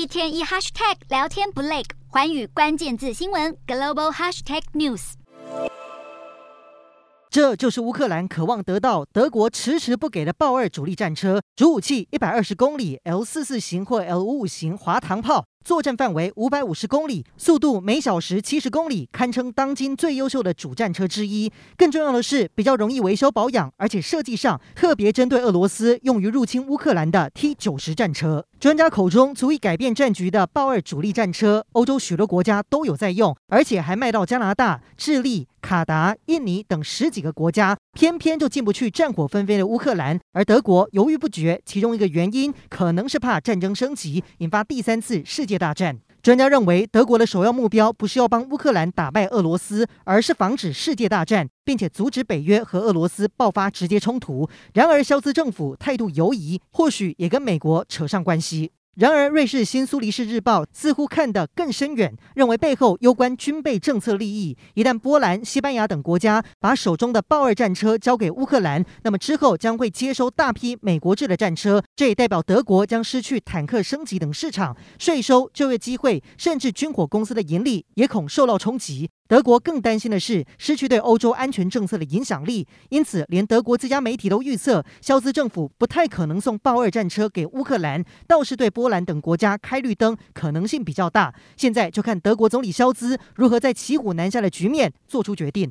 一天一 hashtag 聊天不累，环宇关键字新闻 global hashtag news。这就是乌克兰渴望得到德国迟迟不给的豹二主力战车，主武器一百二十公里 L 四四型或 L 五五型滑膛炮。作战范围五百五十公里，速度每小时七十公里，堪称当今最优秀的主战车之一。更重要的是，比较容易维修保养，而且设计上特别针对俄罗斯用于入侵乌克兰的 T 九十战车。专家口中足以改变战局的豹二主力战车，欧洲许多国家都有在用，而且还卖到加拿大、智利、卡达、印尼等十几个国家，偏偏就进不去战火纷飞的乌克兰。而德国犹豫不决，其中一个原因可能是怕战争升级，引发第三次世界大战。专家认为，德国的首要目标不是要帮乌克兰打败俄罗斯，而是防止世界大战，并且阻止北约和俄罗斯爆发直接冲突。然而，肖兹政府态度犹疑，或许也跟美国扯上关系。然而，瑞士新苏黎世日报似乎看得更深远，认为背后攸关军备政策利益。一旦波兰、西班牙等国家把手中的豹二战车交给乌克兰，那么之后将会接收大批美国制的战车，这也代表德国将失去坦克升级等市场、税收、就业机会，甚至军火公司的盈利也恐受到冲击。德国更担心的是失去对欧洲安全政策的影响力，因此连德国自家媒体都预测，肖兹政府不太可能送豹二战车给乌克兰，倒是对波兰等国家开绿灯可能性比较大。现在就看德国总理肖兹如何在骑虎难下的局面做出决定。